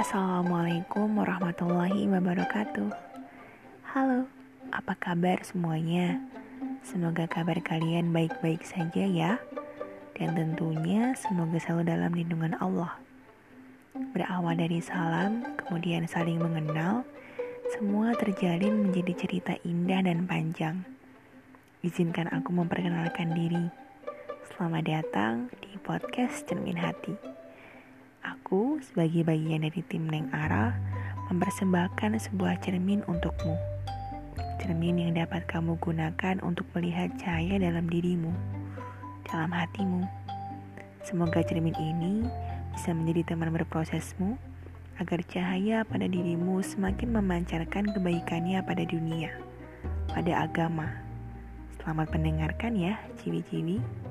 Assalamualaikum warahmatullahi wabarakatuh. Halo, apa kabar semuanya? Semoga kabar kalian baik-baik saja ya. Dan tentunya semoga selalu dalam lindungan Allah. Berawal dari salam, kemudian saling mengenal, semua terjalin menjadi cerita indah dan panjang. Izinkan aku memperkenalkan diri. Selamat datang di podcast Cermin Hati. Aku sebagai bagian dari tim Neng Ara mempersembahkan sebuah cermin untukmu. Cermin yang dapat kamu gunakan untuk melihat cahaya dalam dirimu, dalam hatimu. Semoga cermin ini bisa menjadi teman berprosesmu agar cahaya pada dirimu semakin memancarkan kebaikannya pada dunia, pada agama. Selamat mendengarkan ya, ciwi-ciwi.